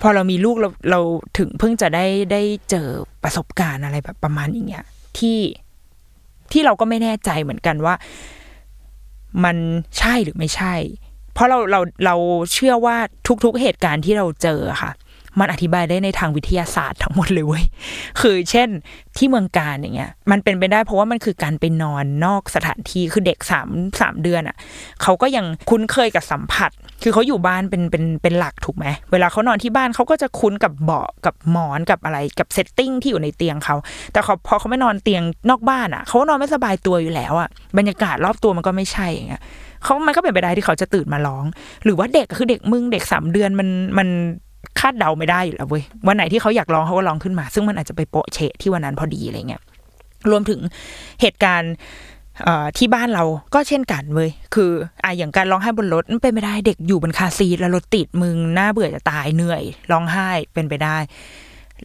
พอเรามีลูกเราเราถึงเพิ่งจะได้ได้เจอประสบการณ์อะไรแบบประมาณอย่างเงี้ยที่ที่เราก็ไม่แน่ใจเหมือนกันว่า มันใช่หรือไม่ใช่ เพราะเราเราเราเชื่อว่าทุกๆเหตุการณ์ที่เราเจอค่ะ มันอธิบายได้ในทางวิทยาศาสตร์ทั้งหมดเลยเว้ยคือเช่นที่เมืองการอย่างเงี้ย มันเป็นไปได้เพราะว่ามันคือการไปนอนนอกสถานที่คือเด็กสามสามเดือนอะเขาก็ยังคุ้นเคยกับสัมผัส คือเขาอยู่บ้านเป็นเป็นเป็นหลักถูกไหมเวลาเขานอนที่บ้านเขาก็จะคุ้นกับเบาะกับหมอนกับอะไรกับเซตติ้งที่อยู่ในเตียงเขาแต่เขาพอเขาไม่นอนเตียงนอกบ้านอะเขาก็นอนไม่สบายตัวอยู่แล้วอะบรรยากาศรอบตัวมันก็ไม่ใช่อย่างเงี้ยเขามันก็เป็นไปได้ที่เขาจะตื่นมาร้อง หรือว่าเด็กคือเด็กมึงเด็กสามเดือนมันมัน คาดเดาไม่ได้อยู่แล้วเว้ยวันไหนที่เขาอยากร้องเขาก็ร้องขึ้นมา ซึ่งมันอาจจะไปโปะเฉะที่วันนั้นพอดีอะไรเงี้ยรวมถึงเหตุการณ์ที่บ้านเราก็เช่นกันเว้ยคืออะอย่างการร้องไห้บนรถมันเป็นไปได้เด็กอยู่บนคาซีแล้วรถติดมึงน่าเบื่อจะตายเหนื่อย ร้องไห้เป็นไปได้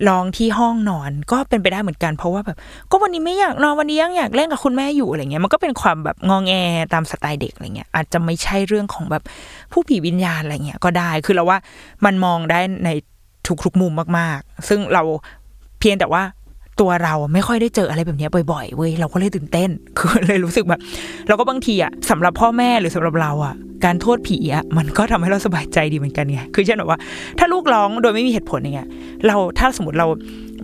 ลองที่ห้องนอนก็เป็นไปได้เหมือนกัน เพราะว่าแบบ ก็วันนี้ไม่อยากนอนวันนี้ยังอยากเล่นกับคุณแม่อยู่อะไรเงี้ยมันก็เป็นความแบบงองแงตามสไตล์เด็กอะไรเงี้ยอาจจะไม่ใช่เรื่องของแบบผู้ผีวิญญาณอะไรเงี้ยก็ได้คือเราว่ามันมองได้ในทุกๆมุมมากๆ ซึ่งเราเพียงแต่ว่า ตัวเราไม่ค่อยได้เจออะไรแบบนี้บ่อยๆเว้ยเราก็เลยตื่นเต้น คือเลยรู้สึกแบบ เราก็บางทีอะสำหรับพ่อแม่หรือสำหรับเราอะ การโทษผีอะมันก็ทำให้เราสบายใจดีเหมือนกันไงคือเช่นแบบว่า ถ้าลูกร้องโดยไม่มีเหตุผลอย่างเงี้ยเราถ้าสมมติเรา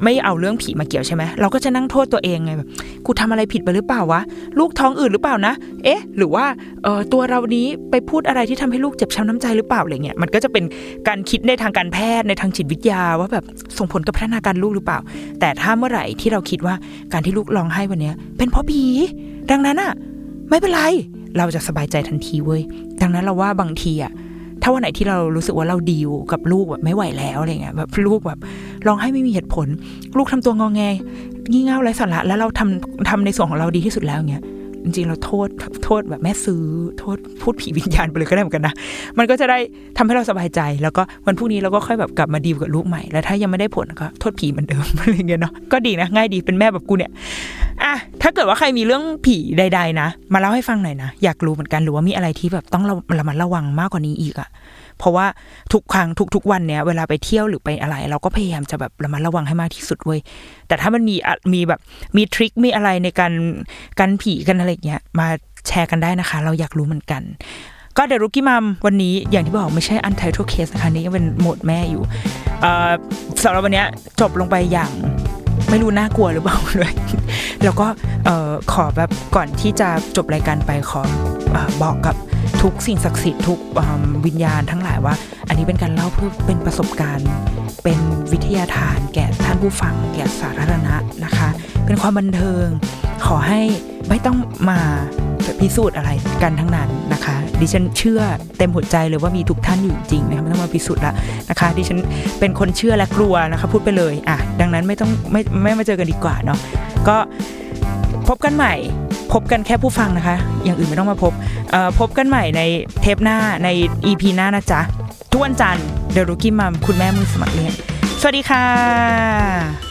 ไม่เอาเรื่องผีมาเกี่ยวใช่ไหมเราก็จะนั่งโทษตัวเองไงแบบกูทำอะไรผิดไปหรือเปล่าวะลูกท้องอืดหรือเปล่านะ เอ๊ะ หรือว่าเออตัวเรานี้ไปพูดอะไรที่ทำให้ลูกเจ็บช้ำน้ำใจหรือเปล่าอะไรเงี้ยมันก็จะเป็นการคิดในทางการแพทย์ในทางจิตวิทยาว่าแบบส่งผลกับพัฒนาการลูกหรือเปล่า แต่ถ้าเมื่อไหร่ที่เราคิดว่าการที่ลูกร้องไห้วันเนี้ยเป็นเพราะผีดังนั้นอะไม่เป็นไรเราจะสบายใจทันทีเว้ยดังนั้นเราว่าบางทีอะ ถ้าวันไหนที่เรารู้สึกว่าเราดีลกับลูกแบบไม่ไหวแล้วอะไรเงี้ยแบบลูกแบบร้องให้ไม่มีเหตุผล ลูกทำตัวงองแงงี่เง่าไร้สาระแล้วเราทำทำในส่วนของเราดีที่สุดแล้วเงี้ย จริงๆเราโทษโทษแบบแม่ซื้อ โทษพูดผีวิญญาณไปเลยก็ได้เหมือนกันนะ มันก็จะได้ทำให้เราสบายใจ แล้วก็วันพรุ่งนี้เราก็ค่อยแบบกลับมาดีลกับลูกใหม่ แล้วถ้ายังไม่ได้ผลก็โทษผีเหมือนเดิมอะไรเงี้ยเนาะก็ดีนะง่ายดีเป็นแม่แบบกูเนี่ยอะถ้าเกิดว่าใครมีเรื่องผีใด ๆ นะ มาเล่าให้ฟังหน่อยนะอยากรู้เหมือนกันหรือว่ามีอะไรที่แบบต้องระระมัดระวังมากกว่านี้อีกอะ เพราะว่าทุกครั้งทุก ๆ วันเนี้ยเวลาไปเที่ยวหรือไปอะไร เราก็พยายามจะแบบระมัดระวังให้มากที่สุดเว้ยแต่ถ้ามันมีมีแบบมีทริคมีอะไรในการกันผีกันอะไรเงี้ยมาแชร์กันได้นะคะ เราอยากรู้เหมือนกันก็เดรุกี้มัมวันนี้อย่างที่บอกไม่ใช่อันไทท l เคสนะคะนี่ยังเป็นโหมดแม่อยู่สำหรับวันนี้จบลงไปอย่างไม่รู้น่ากลัวหรือเปล่าเลยแล้วก็ขอแบบก่อนที่จะจบรายการไปขออบอกกับ ทุกสิ่งศักดิ์สิทธิ์ทุกวิญญาณทั้งหลายว่า อันนี้เป็นการเล่าเพื่อเป็นประสบการณ์ เป็นวิทยาทาน แก่ท่านผู้ฟัง แก่สาธารณะนะคะ เป็นความบันเทิง ขอให้ไม่ต้องมาพิสูจน์อะไรกันทั้งนั้นนะคะ ดิฉันเชื่อเต็มหัวใจเลยว่ามีทุกท่านอยู่จริงนะคะไม่ต้องมาพิสูจน์ละนะคะ ดิฉันเป็นคนเชื่อและกลัวนะคะ พูดไปเลยอะดังนั้นไม่ต้องไม่ไม่มาเจอกันดีกว่าเนาะก็พบกันใหม่ พบกันแค่ผู้ฟังนะคะ อย่างอื่นไม่ต้องมาพบ พบกันใหม่ในเทปหน้าใน EP หน้านะจ๊ะทุกวันจันทร์เดรุกี้มัมคุณแม่มือสมัครเรียนสวัสดีค่ะ